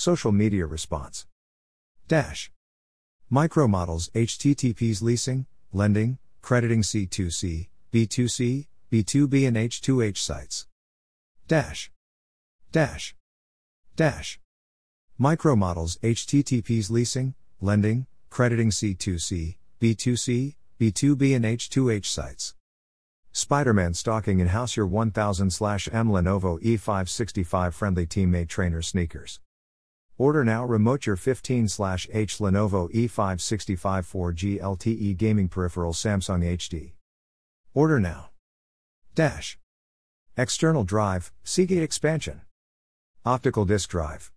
Social media response. Dash. Micro models HTTP's leasing, lending, crediting C2C, B2C, B2B and H2H sites. Dash. Dash. Dash. Micro models HTTP's leasing, lending, crediting C2C, B2C, B2B and H2H sites. Spider-Man stocking in House Your 1000 slash M Lenovo E565 friendly teammate trainer sneakers. Order now remote your 15 slash H Lenovo E565 4G LTE gaming peripheral Samsung HD. Order now. Dash. External drive, Seagate expansion. Optical disk drive.